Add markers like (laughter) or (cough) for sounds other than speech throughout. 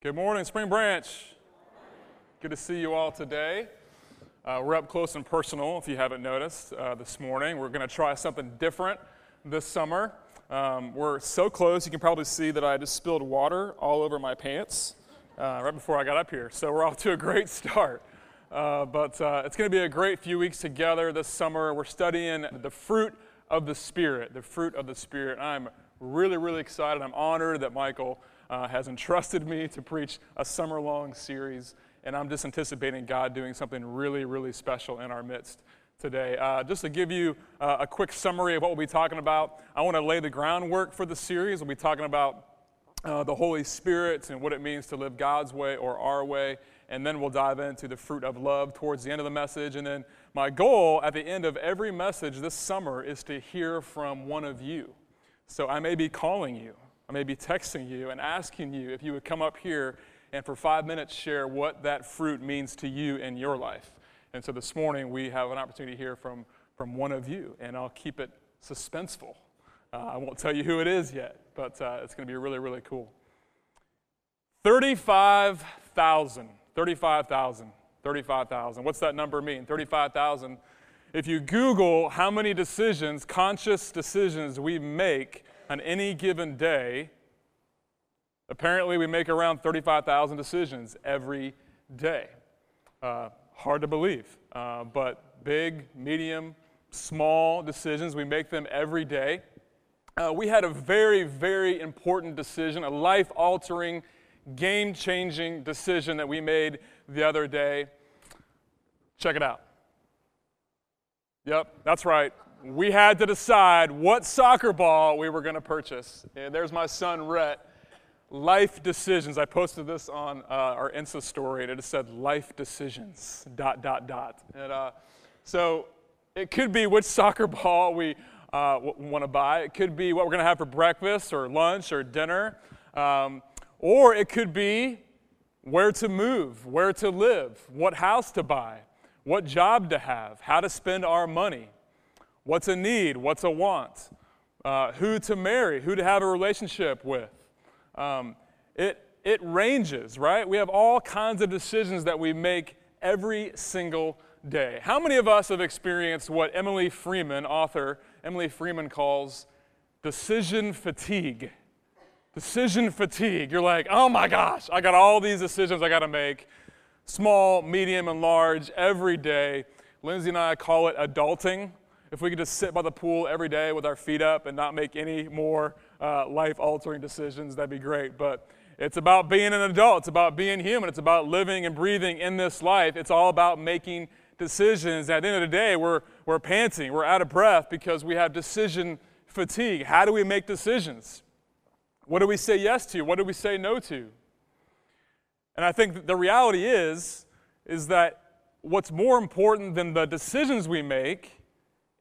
Good morning, Spring Branch. Good to see you all today. Uh, we're up close and personal, if you haven't noticed, uh, this morning. We're going to try something different this summer. Um, we're so close, you can probably see that I just spilled water all over my pants uh, right before I got up here. So we're off to a great start. Uh, but uh, it's going to be a great few weeks together this summer. We're studying the fruit of the Spirit, the fruit of the Spirit. I'm really, really excited. I'm honored that Michael uh, has entrusted me to preach a summer long series, and I'm just anticipating God doing something really, really special in our midst today. Uh, just to give you uh, a quick summary of what we'll be talking about, I want to lay the groundwork for the series. We'll be talking about uh, the Holy Spirit and what it means to live God's way or our way. And then we'll dive into the fruit of love towards the end of the message. And then my goal at the end of every message this summer is to hear from one of you. So I may be calling you. I may be texting you and asking you if you would come up here and for five minutes share what that fruit means to you in your life. And so this morning we have an opportunity to hear from, from one of you, and I'll keep it suspenseful. Uh, I won't tell you who it is yet, but uh, it's going to be really, really cool. 35,000. 35,000. 35,000. What's that number mean? 35,000. If you Google how many decisions, conscious decisions we make on any given day, apparently we make around 35,000 decisions every day. Uh, hard to believe, uh, but big, medium, small decisions, we make them every day. Uh, we had a very, very important decision, a life altering, game changing decision that we made the other day. Check it out. Yep, that's right we had to decide what soccer ball we were going to purchase. And there's my son, Rhett. Life decisions. I posted this on uh, our Insta story, and it said life decisions, dot, dot, dot. And, uh, so it could be which soccer (laughs) ball we uh, want to buy. It could be what we're going to have for breakfast or lunch or dinner. Um, or it could be where to move, where to live, what house to buy, what job to have, how to spend our money. What's a need? What's a want? Uh, who to marry? Who to have a relationship with? Um, it, it ranges, right? We have all kinds of decisions that we make every single day. How many of us have experienced what Emily Freeman, author Emily Freeman, calls decision fatigue? Decision fatigue. You're like, oh my gosh, I got all these decisions I got to make, small, medium, and large, every day. Lindsay and I call it adulting if we could just sit by the pool every day with our feet up and not make any more uh, life altering decisions, that'd be great. But it's about being an adult, it's about being human, it's about living and breathing in this life. It's all about making decisions. At the end of the day, we're, we're panting, we're out of breath because we have decision fatigue. How do we make decisions? What do we say yes to? What do we say no to? And I think the reality is, is that what's more important than the decisions we make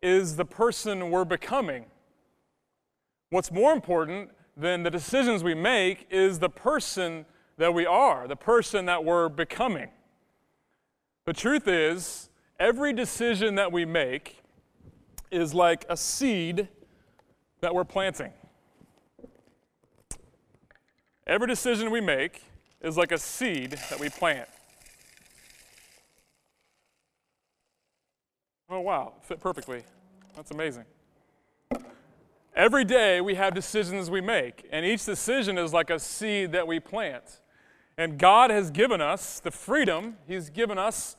is the person we're becoming. What's more important than the decisions we make is the person that we are, the person that we're becoming. The truth is, every decision that we make is like a seed that we're planting. Every decision we make is like a seed that we plant. Oh, wow, fit perfectly. That's amazing. Every day we have decisions we make, and each decision is like a seed that we plant. And God has given us the freedom, He's given us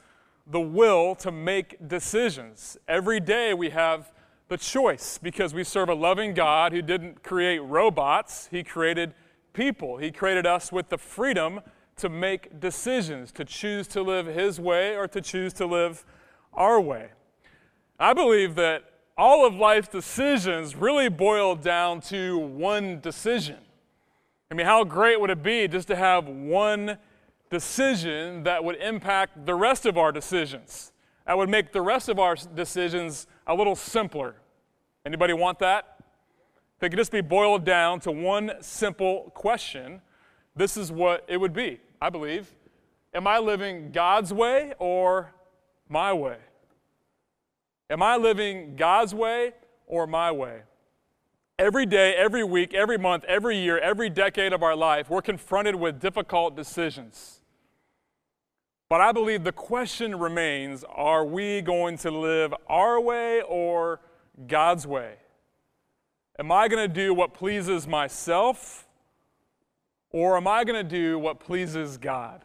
the will to make decisions. Every day we have the choice because we serve a loving God who didn't create robots, He created people. He created us with the freedom to make decisions, to choose to live His way or to choose to live our way. I believe that all of life's decisions really boil down to one decision. I mean, how great would it be just to have one decision that would impact the rest of our decisions? That would make the rest of our decisions a little simpler. Anybody want that? If it could just be boiled down to one simple question, this is what it would be, I believe. Am I living God's way or my way? Am I living God's way or my way? Every day, every week, every month, every year, every decade of our life, we're confronted with difficult decisions. But I believe the question remains are we going to live our way or God's way? Am I going to do what pleases myself or am I going to do what pleases God?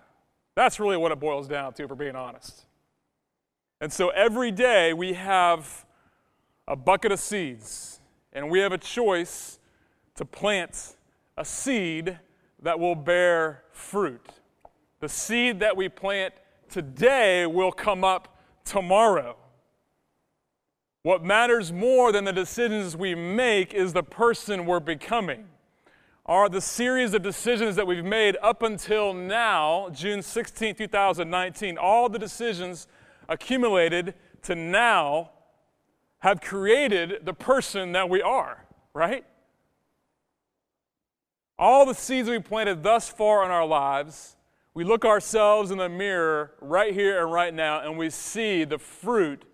That's really what it boils down to, for being honest. And so every day we have a bucket of seeds and we have a choice to plant a seed that will bear fruit. The seed that we plant today will come up tomorrow. What matters more than the decisions we make is the person we're becoming. Are the series of decisions that we've made up until now, June 16, 2019, all the decisions accumulated to now have created the person that we are, right? All the seeds we planted thus far in our lives, we look ourselves in the mirror right here and right now, and we see the fruit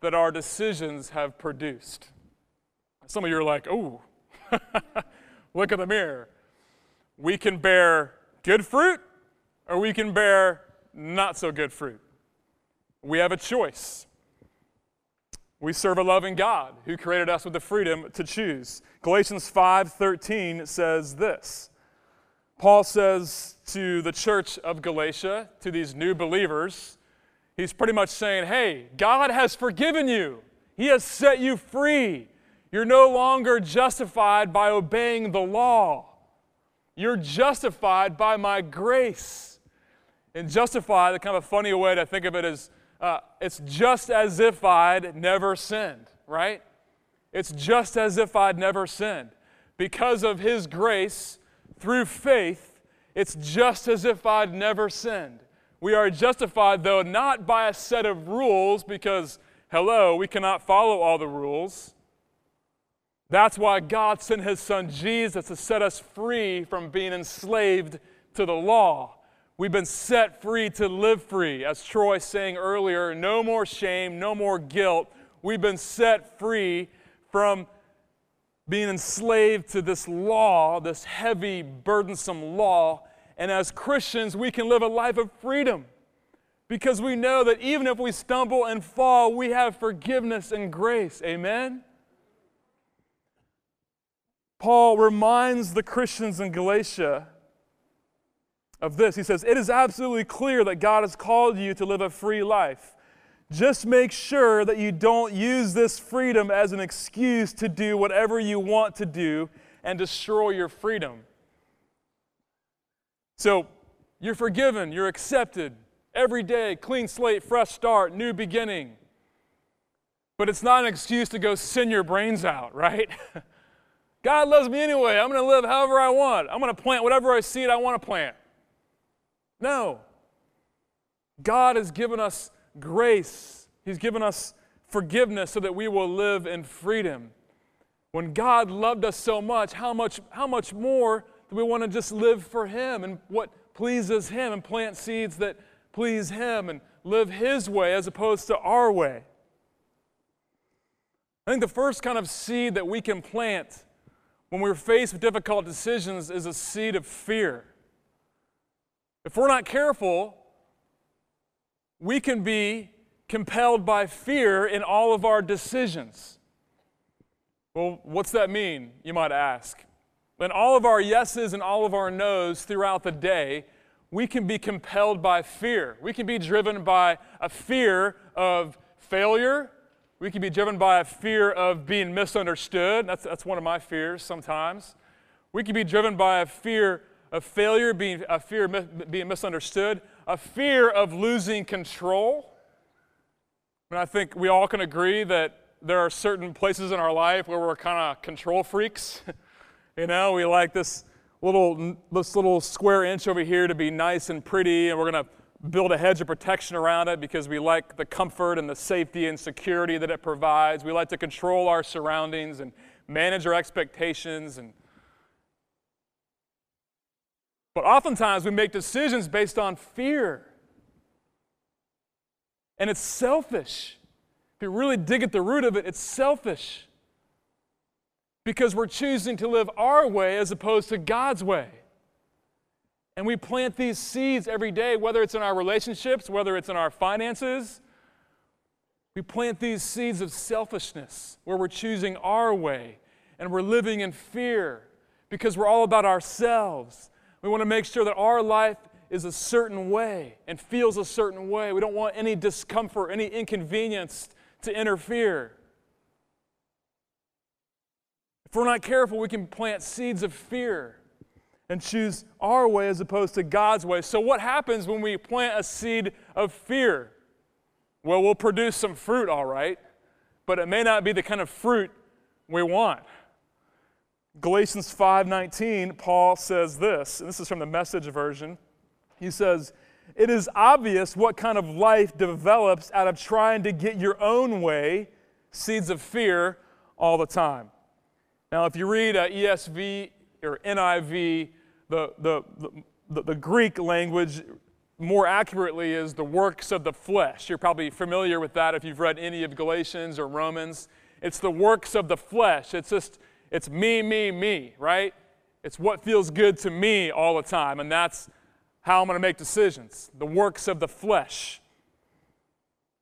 that our decisions have produced. Some of you are like, oh, (laughs) look in the mirror. We can bear good fruit or we can bear not so good fruit. We have a choice. We serve a loving God who created us with the freedom to choose. Galatians 5:13 says this. Paul says to the church of Galatia, to these new believers, he's pretty much saying, "Hey, God has forgiven you. He has set you free. You're no longer justified by obeying the law. You're justified by my grace." And justify, the kind of a funny way to think of it is uh, it's just as if I'd never sinned, right? It's just as if I'd never sinned. Because of His grace, through faith, it's just as if I'd never sinned. We are justified, though, not by a set of rules, because, hello, we cannot follow all the rules. That's why God sent His Son Jesus to set us free from being enslaved to the law. We've been set free to live free. As Troy sang earlier, no more shame, no more guilt. We've been set free from being enslaved to this law, this heavy, burdensome law. And as Christians, we can live a life of freedom because we know that even if we stumble and fall, we have forgiveness and grace. Amen? Paul reminds the Christians in Galatia of this. He says, It is absolutely clear that God has called you to live a free life. Just make sure that you don't use this freedom as an excuse to do whatever you want to do and destroy your freedom. So, you're forgiven, you're accepted. Every day, clean slate, fresh start, new beginning. But it's not an excuse to go sin your brains out, right? (laughs) God loves me anyway. I'm going to live however I want. I'm going to plant whatever I seed I want to plant. No. God has given us grace, He's given us forgiveness so that we will live in freedom. When God loved us so much, how much, how much more do we want to just live for Him and what pleases Him and plant seeds that please Him and live His way as opposed to our way? I think the first kind of seed that we can plant when we're faced with difficult decisions is a seed of fear. If we're not careful, we can be compelled by fear in all of our decisions. Well, what's that mean, you might ask? In all of our yeses and all of our nos throughout the day, we can be compelled by fear. We can be driven by a fear of failure. We can be driven by a fear of being misunderstood. That's, that's one of my fears sometimes. We can be driven by a fear of failure, being a fear of being misunderstood, a fear of losing control. And I think we all can agree that there are certain places in our life where we're kind of control freaks. (laughs) you know, we like this little this little square inch over here to be nice and pretty, and we're going to build a hedge of protection around it because we like the comfort and the safety and security that it provides. We like to control our surroundings and manage our expectations and but oftentimes we make decisions based on fear. And it's selfish. If you really dig at the root of it, it's selfish. because we're choosing to live our way as opposed to God's way. And we plant these seeds every day, whether it's in our relationships, whether it's in our finances. We plant these seeds of selfishness where we're choosing our way and we're living in fear because we're all about ourselves. We want to make sure that our life is a certain way and feels a certain way. We don't want any discomfort, any inconvenience to interfere. If we're not careful, we can plant seeds of fear and choose our way as opposed to God's way. So, what happens when we plant a seed of fear? Well, we'll produce some fruit, all right, but it may not be the kind of fruit we want. Galatians 5:19, Paul says this, and this is from the message version. He says, "It is obvious what kind of life develops out of trying to get your own way, seeds of fear all the time." Now, if you read uh, ESV or NIV, the, the, the, the Greek language more accurately is the works of the flesh. You're probably familiar with that if you've read any of Galatians or Romans. It's the works of the flesh. It's just, it's me, me, me, right? It's what feels good to me all the time. And that's how I'm going to make decisions. The works of the flesh.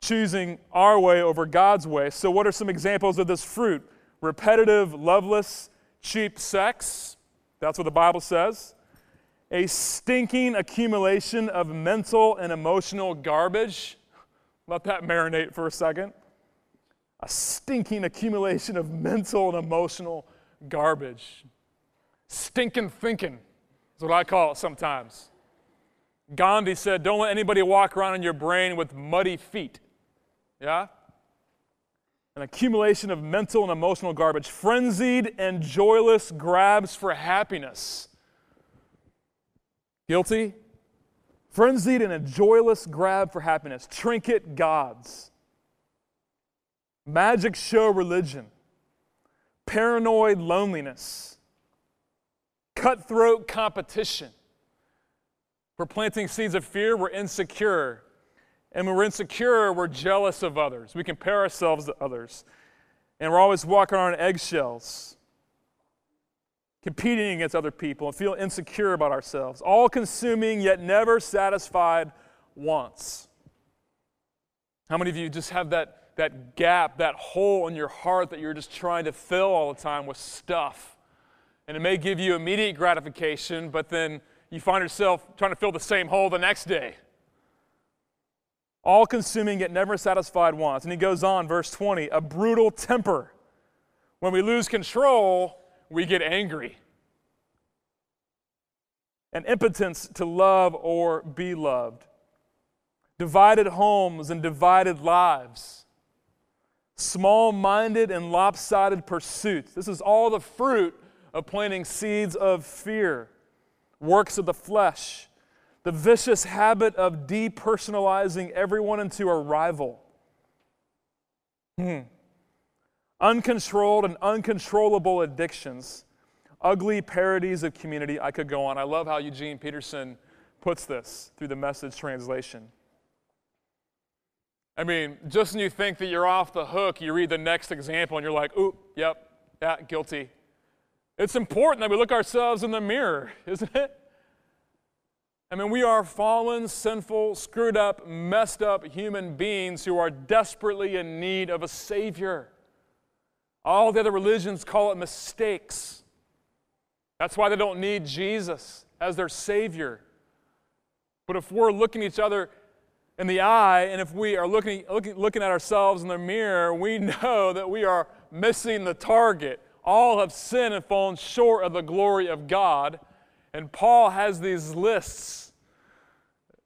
Choosing our way over God's way. So, what are some examples of this fruit? repetitive, loveless, cheap sex. That's what the Bible says. A stinking accumulation of mental and emotional garbage. Let that marinate for a second. A stinking accumulation of (laughs) mental and emotional garbage. Stinking thinking is what I call it sometimes. Gandhi said, Don't let anybody walk around in your brain with muddy feet. Yeah? an accumulation of mental and emotional garbage, frenzied and joyless grabs for happiness. Guilty? Frenzied and a joyless grab for happiness, trinket gods, magic show religion, paranoid loneliness, cutthroat competition. We're planting seeds of fear, we're insecure. And when we're insecure, we're jealous of others. We compare ourselves to others. And we're always walking on eggshells, competing against other people and feel insecure about ourselves. All consuming, yet never satisfied wants. How many of you just have that, that gap, that hole in your heart that you're just trying to fill all the time with stuff? And it may give you immediate gratification, but then you find yourself trying to fill the same hole the next day all consuming yet never satisfied wants. And he goes on, verse 20, a brutal temper. When we lose control, we get angry. An impotence to love or be loved. Divided homes and divided lives. Small minded and lopsided pursuits. This is all the fruit of planting seeds of fear, works of the flesh the vicious habit of depersonalizing everyone into a rival. Hmm. Uncontrolled and uncontrollable addictions, ugly parodies of community. I could go on. I love how Eugene Peterson puts this through the message translation. I mean, just when you think that you're off the hook, you read the next example and you're like, ooh, yep, yeah, guilty. It's important that we look ourselves in the mirror, (laughs) isn't it? I mean, we are fallen, sinful, screwed up, messed up human beings who are desperately in need of a Savior. All the other religions call it mistakes. That's why they don't need Jesus as their Savior. But if we're looking at each other in the eye and if we are looking, looking, looking at ourselves in the mirror, we (laughs) know that we are missing the target. All have sinned and fallen short of the glory of God. And Paul has these lists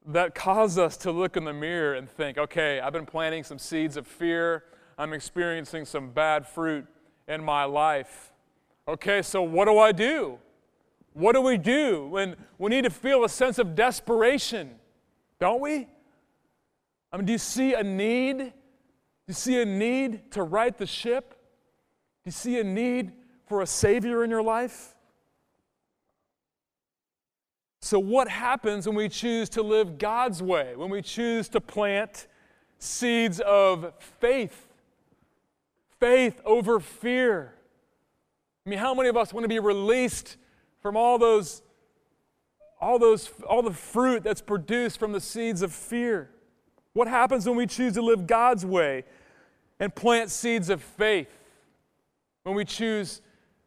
that cause us to look in the mirror and think, okay, I've been planting some seeds of fear. I'm experiencing some bad fruit in my life. Okay, so what do I do? What do we do when we need to feel a sense of desperation? Don't we? I mean, do you see a need? Do you see a need to right the ship? Do you see a need for a Savior in your life? So, what happens when we choose to live God's way? When we choose to plant seeds of faith? Faith over fear. I mean, how many of us want to be released from all those, all those, all the fruit that's produced from the seeds of fear? What happens when we choose to live God's way and plant seeds of faith? When we choose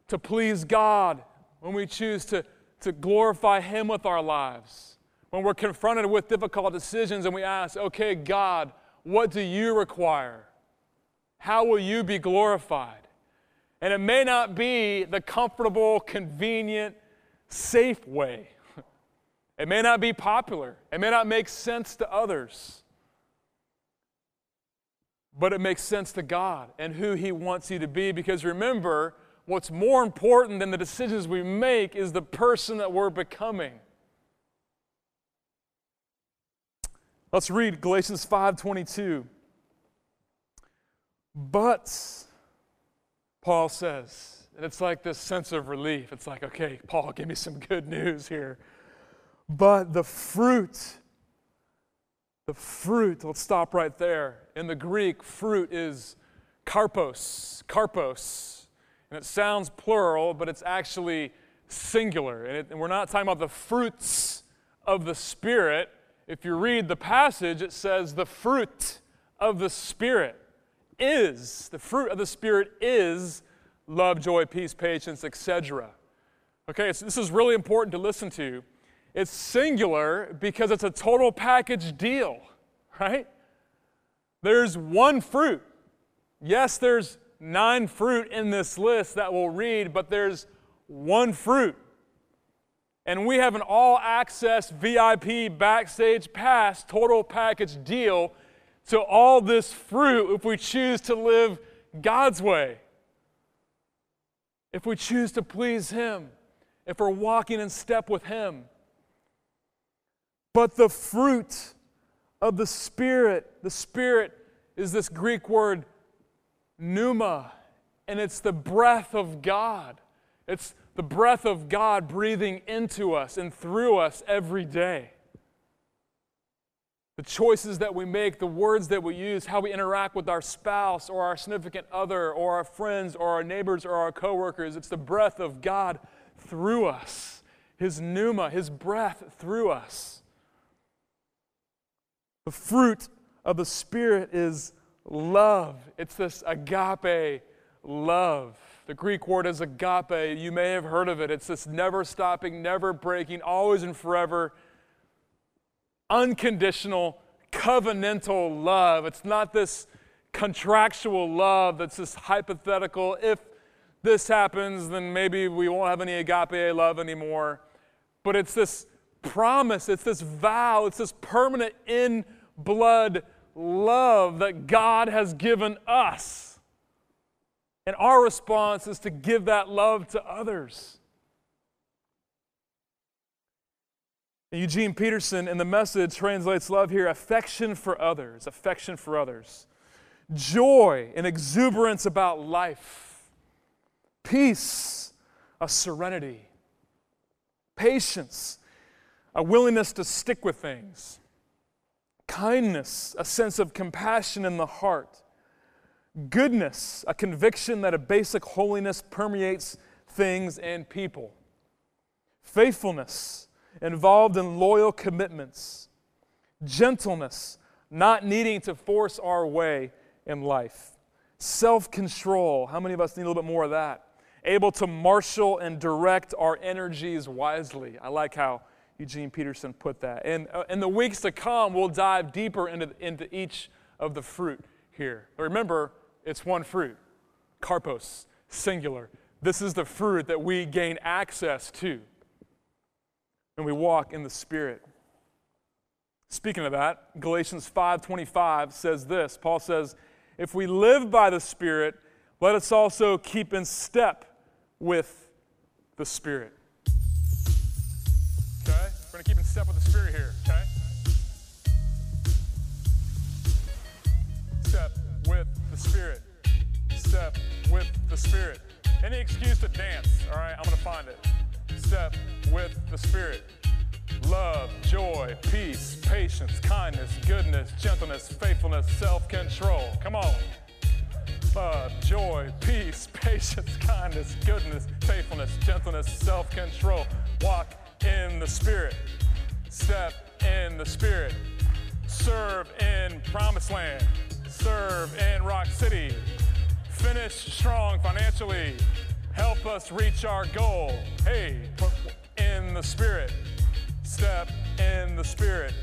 to please God, when we choose to, to glorify Him with our lives, when we're confronted with difficult decisions and we ask, okay, God, what do you require? How will you be glorified? And it may not be the comfortable, convenient, safe way. (laughs) It may not be popular. It may not make sense to others. But it makes sense to God and who He wants you to be. Because remember, what's more important than the decisions we make is the person that we're becoming. Let's read Galatians 5:22. But Paul says. And it's like this sense of relief. It's like, okay, Paul, give me some good news here. But the fruit, the fruit, let's stop right there. In the Greek, fruit is karpos, karpos. And it sounds plural, but it's actually singular. And, it, and we're not talking about the fruits of the Spirit. If you read the passage, it says the fruit of the Spirit is, the fruit of the Spirit is love, joy, peace, patience, etc. Okay, so this is really important to listen to. It's singular because it's a total package deal, right? There's one fruit. Yes, there's nine fruit in this list that we'll read, but there's one fruit. And we have an all access VIP backstage pass, total package deal to all this fruit if we choose to live God's way. If we choose to please Him, if we're walking in step with Him. But the fruit of the Spirit, the Spirit is this Greek word pneuma, and it's the breath of God. It's the breath of God breathing into us and through us every day. The choices that we make, the words that we use, how we interact with our spouse or our significant other or our friends or our neighbors or our coworkers, it's the breath of God through us. His pneuma, His breath through us. The fruit of the Spirit is love. It's this agape love. The Greek word is agape. You may have heard of it. It's this never stopping, never breaking, always and forever unconditional, covenantal love. It's not this contractual love that's this hypothetical. If this happens, then maybe we won't have any agape love anymore. But it's this promise, it's this vow, it's this permanent in blood love that God has given us. And our response is to give that love to others. Eugene Peterson in the message translates love here affection for others, affection for others, joy and exuberance about life, peace, a serenity, patience, a willingness to stick with things, kindness, a sense of compassion in the heart, goodness, a conviction that a basic holiness permeates things and people, faithfulness, involved in loyal commitments, gentleness, not needing to force our way in life, self control. How many of us need a little bit more of that? Able to marshal and direct our energies wisely. I like how Eugene Peterson put that. And uh, in the weeks to come, we'll dive deeper into, into each of the fruit here. But remember, it's one fruit karpos, singular. This is the fruit that we gain access to and we walk in the Spirit. Speaking of that, Galatians 5:25 says this. Paul says, "If we live by the Spirit, let us also keep in step with the Spirit." We're going to keep in step with the Spirit here, okay? Step with the Spirit. Step with the Spirit. Any excuse to dance, all right? I'm going to find it step with the Spirit. Love, joy, peace, patience, kindness, goodness, gentleness, faithfulness, self control. Come on. love, joy, peace, (laughs) patience, kindness, goodness, faithfulness, gentleness, self control. Walk in the Spirit. Step in the Spirit. Serve in Promised Land. Serve in Rock City. Finish strong financially. Help us reach our goal. Hey, in the Spirit. Step in the Spirit.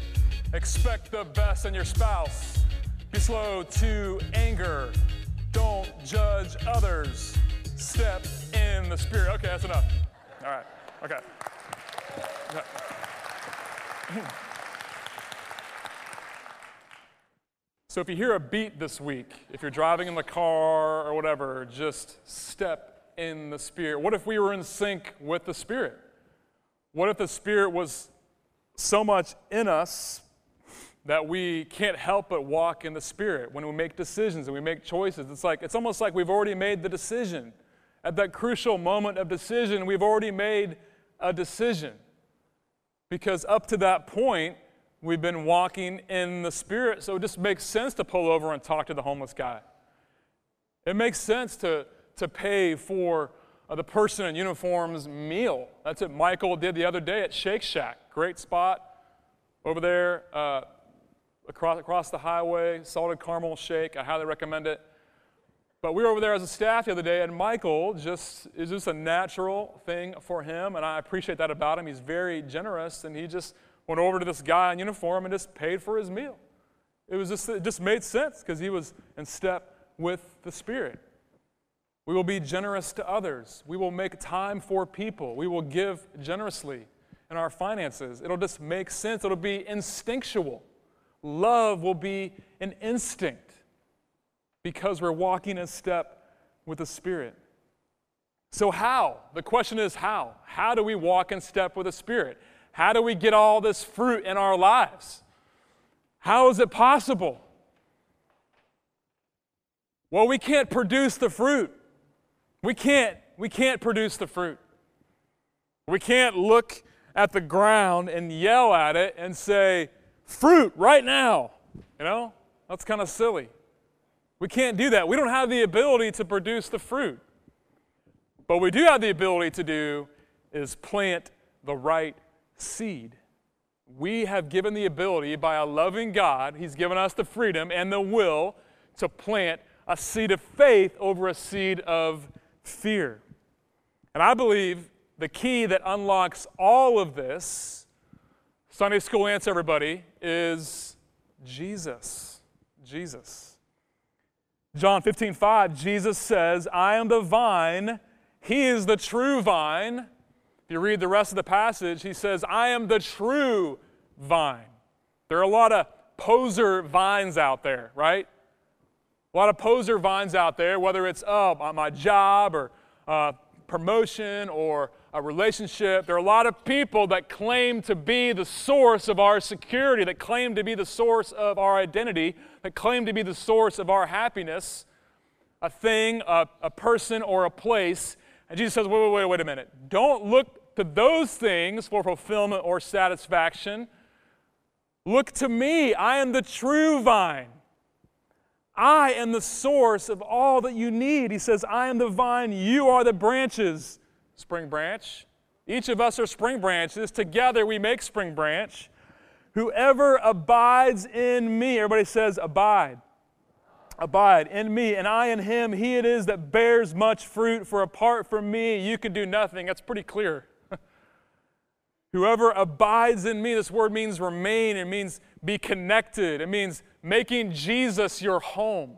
Expect the best in your spouse. Be slow to anger. Don't judge others. Step in the Spirit. Okay, that's enough. All right. Okay. (clears throat) So if you hear a beat this week, if you're driving in the car or whatever, just step in the Spirit. What if we were in sync with the Spirit? What if the Spirit was so much in us that we can't help but walk in the Spirit when we make decisions and we make choices? It's like it's almost like we've already made the decision. At that crucial moment of decision, we've already made a decision. Because up to that point, we've been walking in the Spirit. So it just makes sense to pull over and talk to the homeless guy. It makes sense to, to pay for uh, the person in uniform's meal. That's what Michael did the other day at Shake Shack. Great spot over there uh, across, across the highway, salted caramel shake. I highly recommend it. But we were over there as a staff the other day, and Michael just is just a natural thing for him, and I appreciate that about him. He's very generous, and he just went over to this guy in uniform and just paid for his meal. It was just it just made sense because he was in step with the Spirit. We will be generous to others. We will make time for people. We will give generously in our finances. It'll just make sense. It'll be instinctual. Love will be an instinct because we're walking in step with the Spirit. So, how? The question is how? How do we walk in step with the Spirit? How do we get all this fruit in our lives? How is it possible? Well, we can't produce the fruit. We can't, we can't produce the fruit. We can't look at the ground and yell at it and say, fruit right now. You know, that's kind of silly. We can't do that. We don't have the ability to produce the fruit. But we do have the ability to do is plant the right seed. We have given the ability by a loving God, He's given us the freedom and the will to plant a seed of faith over a seed of fear. And I believe the key that unlocks all of this, Sunday school answer, everybody, is Jesus. Jesus. John 15, 5, Jesus says, I am the vine, he is the true vine. If you read the rest of the passage, he says, I am the true vine. There are a lot of poser vines out there, right? A lot of poser vines out there, whether it's uh, my job or uh, promotion or a relationship. There are a lot of people that claim to be the source of our security, that claim to be the source of our identity, that claim to be the source of our happiness, a thing, a, a person, or a place. And Jesus says, wait, wait, wait, wait a minute. Don't look to those things for fulfillment or satisfaction. Look to me. I am the true vine. I am the source of all that you need. He says, I am the vine, you are the branches spring branch. Each of us are spring branches. Together we make spring branch. Whoever abides in me, everybody says, abide. Abide in me, and I in him. He it is that bears much fruit, for apart from me, you can do nothing. That's pretty clear. (laughs) Whoever abides in me, this word means remain, it means be connected, it means making Jesus your home.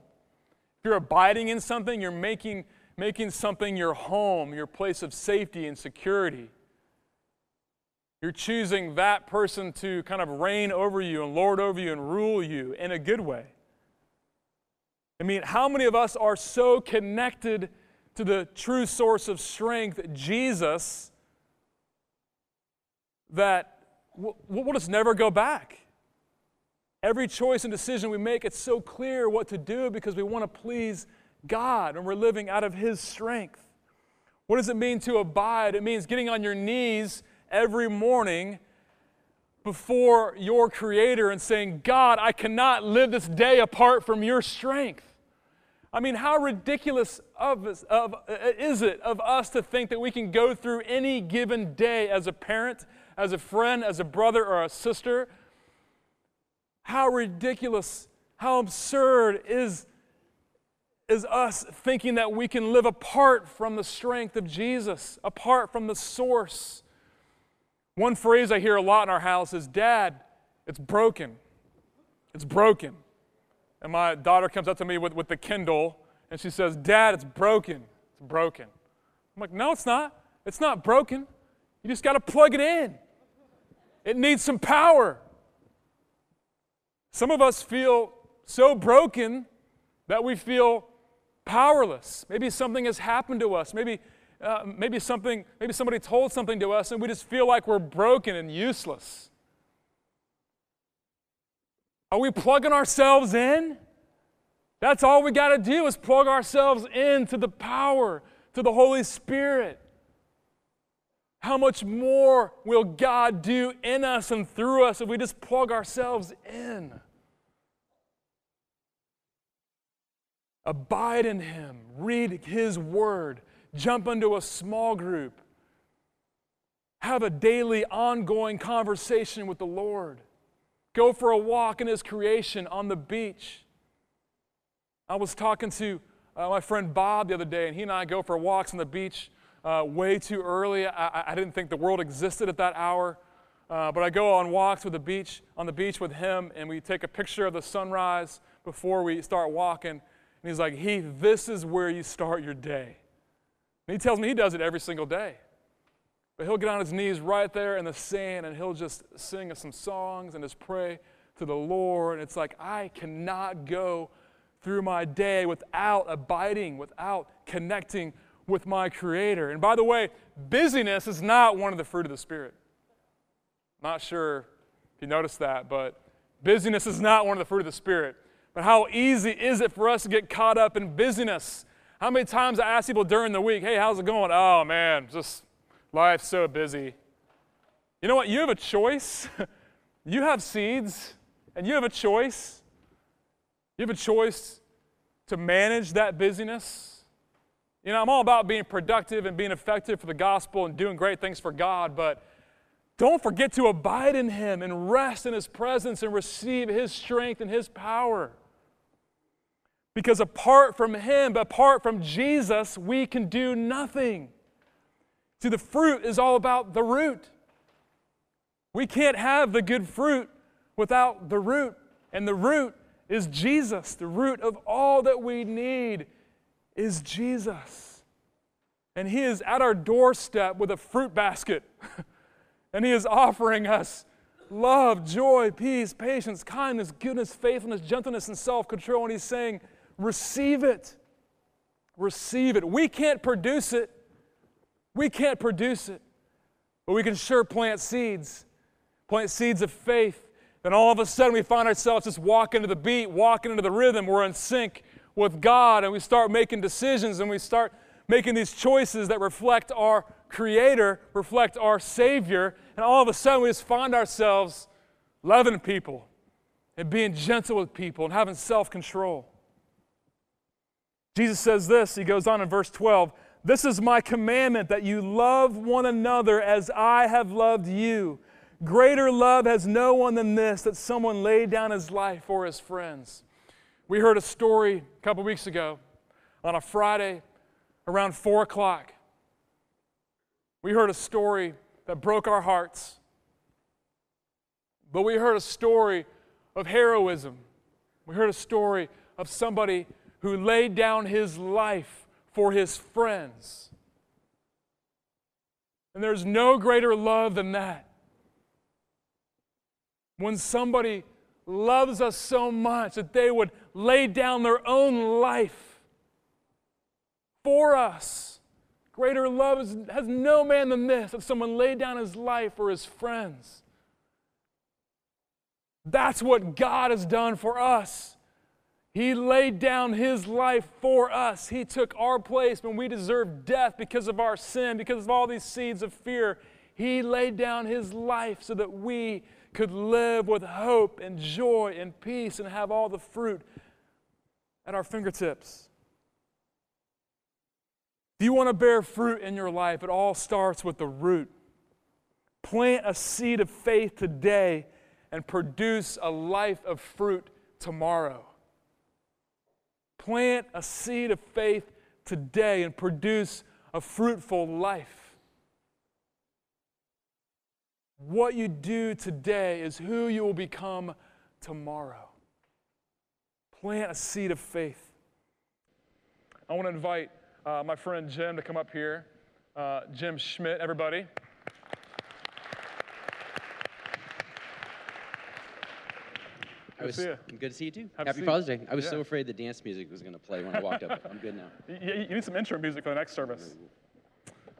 If you're abiding in something, you're making making something your home, your place of safety and security. You're choosing that person to kind of reign over you and lord over you and rule you in a good way. I mean, how many of us are so connected to the true source of strength, Jesus, that we'll just never go back? Every choice and decision we make, it's so clear what to do because we want to please God and we're living out of His strength. What does it mean to abide? It means getting on your knees every morning before your Creator and saying, God, I cannot live this day apart from your strength. I mean, how ridiculous of, us, of, uh, is it of us to think that we can go through any given day as a parent, as a friend, as a brother or a sister? How ridiculous, how absurd is, is us thinking that we can live apart from the strength of Jesus, apart from the source. One phrase I hear a lot in our house is Dad, it's broken. It's broken. And my daughter comes up to me with, with the Kindle and she says, Dad, it's broken. It's broken. I'm like, No, it's not. It's not broken. You just got to plug it in. It needs some power. Some of us feel so broken that we feel powerless. Maybe something has happened to us. Maybe, uh, maybe something, maybe somebody told something to us and we just feel like we're broken and useless. Are we plugging ourselves in? That's all we got to do is plug ourselves into the power, to the Holy Spirit. How much more will God do in us and through us if we just plug ourselves in? Abide in Him, read His Word, jump into a small group, have a daily, ongoing conversation with the Lord. Go for a walk in His creation on the beach. I was talking to uh, my friend Bob the other day, and he and I go for walks on the beach uh, way too early. I, I, didn't think the world existed at that hour. Uh, but I go on walks with the beach, on the beach with him, and we take a picture of the sunrise before we start walking. And he's like, Heath, this is where you start your day. And he tells me he does it every single day. But he'll get on his knees right there in the sand and he'll just sing us some songs and just pray to the Lord. And it's like, I cannot go through my day without abiding, without connecting with my Creator. And by the way, busyness is not one of the fruit of the Spirit. Not sure if you noticed that, but busyness is not one of the fruit of the Spirit. But how easy is it for us to get caught up in busyness? How many times I ask people during the week, hey, how's it going? Oh, man, just Life's so busy. You know what? You have a choice. (laughs) you have seeds, and you have a choice. You have a choice to manage that busyness. You know, I'm all about being productive and being effective for the gospel and doing great things for God, but don't forget to abide in Him and rest in His presence and receive His strength and His power. Because apart from Him, apart from Jesus, we can do nothing. See, the fruit is all about the root. We can't have the good fruit without the root. And the root is Jesus. The root of all that we need is Jesus. And He is at our doorstep with a fruit basket. (laughs) and He is offering us love, joy, peace, patience, kindness, goodness, faithfulness, gentleness, and self control. And He's saying, receive it. Receive it. We can't produce it. We can't produce it, but we can sure plant seeds, plant seeds of faith. Then all of a sudden we find ourselves just walking to the beat, walking into the rhythm. We're in sync with God, and we start making decisions and we start making these choices that reflect our Creator, reflect our Savior, and all of a sudden we just find ourselves loving people and being gentle with people and having self control. Jesus says this, he goes on in verse 12 this is my commandment that you love one another as I have loved you. Greater love has no one than this that someone laid down his life for his friends. We heard a story a couple weeks ago on a Friday around 4 o'clock. We heard a story that broke our hearts. But we heard a story of heroism. We heard a story of somebody who laid down his life for his friends. And there's no greater love than that. When somebody loves us so much that they would lay down their own life for us. Greater love is, has no man than this that someone laid down his life for his friends. That's what God has done for us. He laid down His life for us. He took our place when we deserved death because of our sin, because of all these seeds of fear. He laid down His life so that we could live with hope and joy and peace and have all the fruit at our fingertips. Do you want to bear fruit in your life? It all starts with the root. Plant a seed of faith today and produce a life of fruit tomorrow. Plant a seed of faith today and produce a fruitful life. What you do today is who you will become tomorrow. Plant a seed of faith. I want to invite uh, my friend Jim to come up here. Uh, Jim Schmidt, everybody. I was, to see you. Good to see you too. Have Happy. Father's Day. I was Yeah. so afraid the dance music was going to play when I walked up. I'm good now. (laughs) Y- y- You need some intro music for the next service.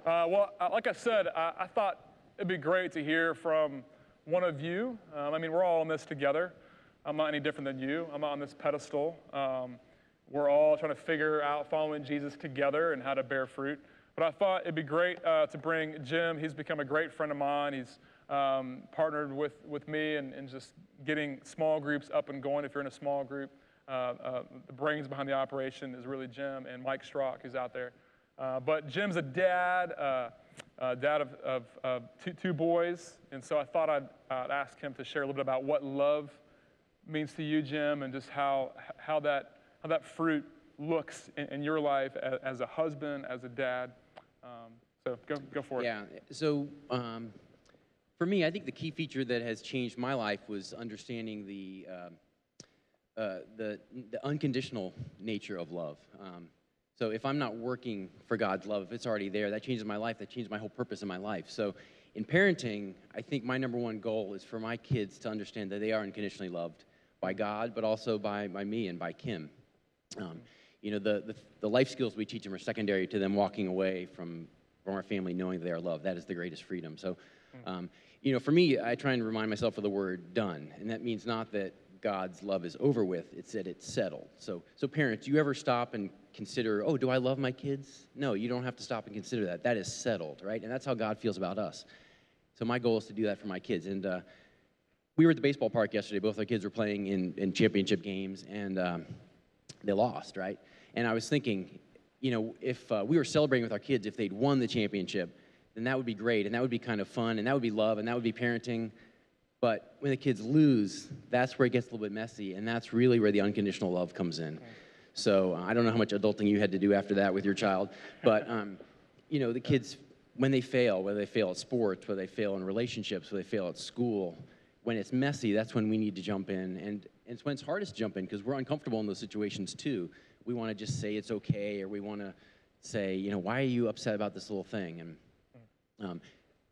Uh, well, uh, like I said, I, I thought it'd be great to hear from one of you. Um, I mean, we're all in this together. I'm not any different than you. I'm not on this pedestal. Um, we're all trying to figure out following Jesus together and how to bear fruit. But I thought it'd be great uh, to bring Jim. He's become a great friend of mine. He's um, partnered with, with me and, and just getting small groups up and going. If you're in a small group, uh, uh, the brains behind the operation is really Jim and Mike Strock, who's out there. Uh, but Jim's a dad, uh, uh, dad of, of, of two, two boys, and so I thought I'd, I'd ask him to share a little bit about what love means to you, Jim, and just how, how, that, how that fruit looks in, in your life as, as a husband, as a dad. Um, so go, go for it. Yeah. So um, for me, I think the key feature that has changed my life was understanding the um, uh, the, the unconditional nature of love. Um, so if I'm not working for God's love, if it's already there, that changes my life. That changes my whole purpose in my life. So in parenting, I think my number one goal is for my kids to understand that they are unconditionally loved by God, but also by, by me and by Kim. Um, you know, the, the, the life skills we teach them are secondary to them walking away from, from our family knowing they are loved. That is the greatest freedom. So, um, you know, for me, I try and remind myself of the word done. And that means not that God's love is over with, it's that it's settled. So, so parents, do you ever stop and consider, oh, do I love my kids? No, you don't have to stop and consider that. That is settled, right? And that's how God feels about us. So my goal is to do that for my kids. And uh, we were at the baseball park yesterday. Both our kids were playing in, in championship games, and um, they lost, right? And I was thinking, you know, if uh, we were celebrating with our kids, if they'd won the championship, then that would be great, and that would be kind of fun, and that would be love, and that would be parenting. But when the kids lose, that's where it gets a little bit messy, and that's really where the unconditional love comes in. So uh, I don't know how much adulting you had to do after that with your child, but um, you know, the kids when they fail, whether they fail at sports, whether they fail in relationships, whether they fail at school, when it's messy, that's when we need to jump in, and, it's when it's hardest to jump in because we're uncomfortable in those situations too. We want to just say it's okay, or we want to say, you know, why are you upset about this little thing? And um,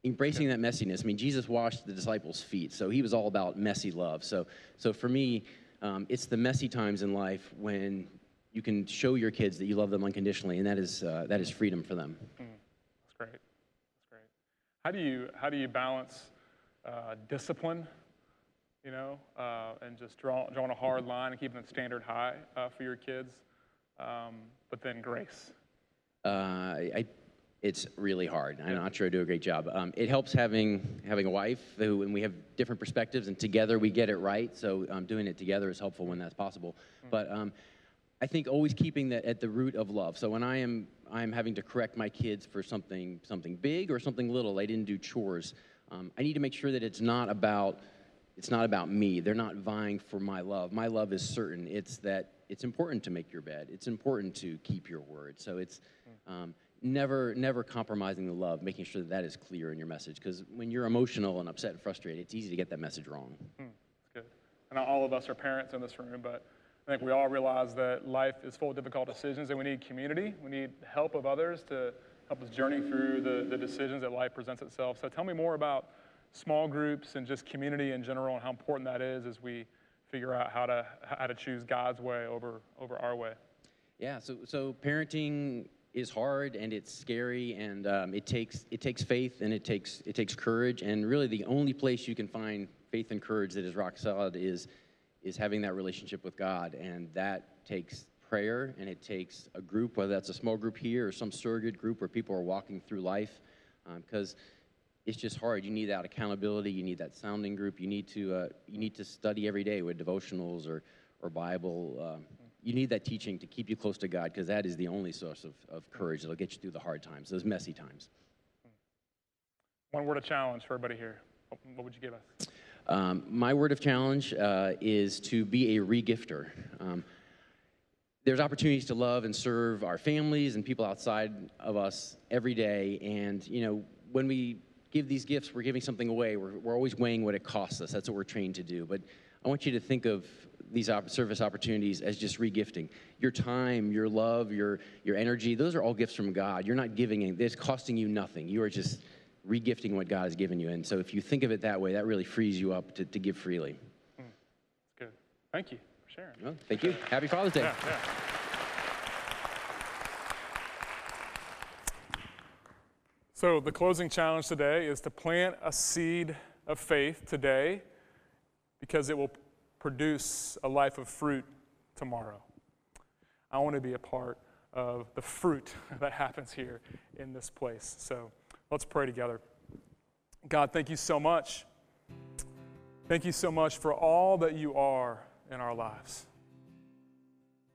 embracing that messiness. I mean, Jesus washed the disciples' feet, so he was all about messy love. So, so for me, um, it's the messy times in life when you can show your kids that you love them unconditionally, and that is uh, that is freedom for them. That's great. That's great. How do you how do you balance uh, discipline, you know, uh, and just draw, drawing a hard line and keeping the standard high uh, for your kids, um, but then grace? Uh, I, it's really hard. I'm not sure I do a great job. Um, it helps having having a wife who, and we have different perspectives, and together we get it right. So um, doing it together is helpful when that's possible. But um, I think always keeping that at the root of love. So when I am I am having to correct my kids for something something big or something little, they didn't do chores. Um, I need to make sure that it's not about it's not about me. They're not vying for my love. My love is certain. It's that it's important to make your bed. It's important to keep your word. So it's um, never never compromising the love, making sure that that is clear in your message. Because when you're emotional and upset and frustrated, it's easy to get that message wrong. Hmm, that's good. And not all of us are parents in this room, but I think we all realize that life is full of difficult decisions and we need community. We need help of others to help us journey through the, the decisions that life presents itself. So tell me more about small groups and just community in general and how important that is as we figure out how to, how to choose God's way over, over our way. Yeah, so so parenting is hard and it's scary and um, it takes it takes faith and it takes it takes courage and really the only place you can find faith and courage that is rock solid is is having that relationship with God and that takes prayer and it takes a group whether that's a small group here or some surrogate group where people are walking through life because it's just hard. You need that accountability. You need that sounding group. You need to uh, you need to study every day with devotionals or or Bible um, you need that teaching to keep you close to God because that is the only source of, of courage that'll get you through the hard times, those messy times. One word of challenge for everybody here. What, what would you give us? Um, my word of challenge uh, is to be a regifter. Um, there's opportunities to love and serve our families and people outside of us every day. And, you know, when we give these gifts, we're giving something away. We're, we're always weighing what it costs us. That's what we're trained to do. But I want you to think of these op- service opportunities as just regifting. Your time, your love, your, your energy, those are all gifts from God. You're not giving it, it's costing you nothing. You are just regifting what God has given you. And so if you think of it that way, that really frees you up to, to give freely. Hmm. Good. Thank you for sharing. Well, thank you. Happy Father's Day. Yeah, yeah. So, the closing challenge today is to plant a seed of faith today because it will produce a life of fruit tomorrow. I want to be a part of the fruit (laughs) that happens here in this place. So, let's pray together. God, thank you so much. Thank you so much for all that you are in our lives.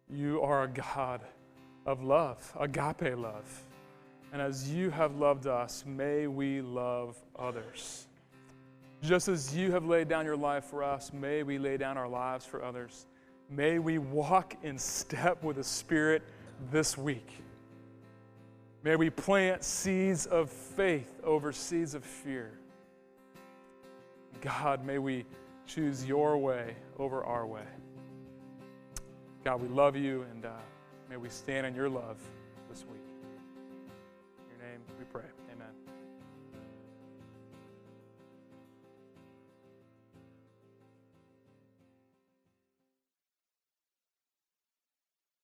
You are a God of love, agape love. And as you have loved us, may we love others. Just as you have laid down your life for us, may we lay down our lives for others. May we walk in step with the Spirit this week. May we plant seeds of faith over seeds of fear. God, may we choose your way over our way. God, we love you, and uh, may we stand in your love.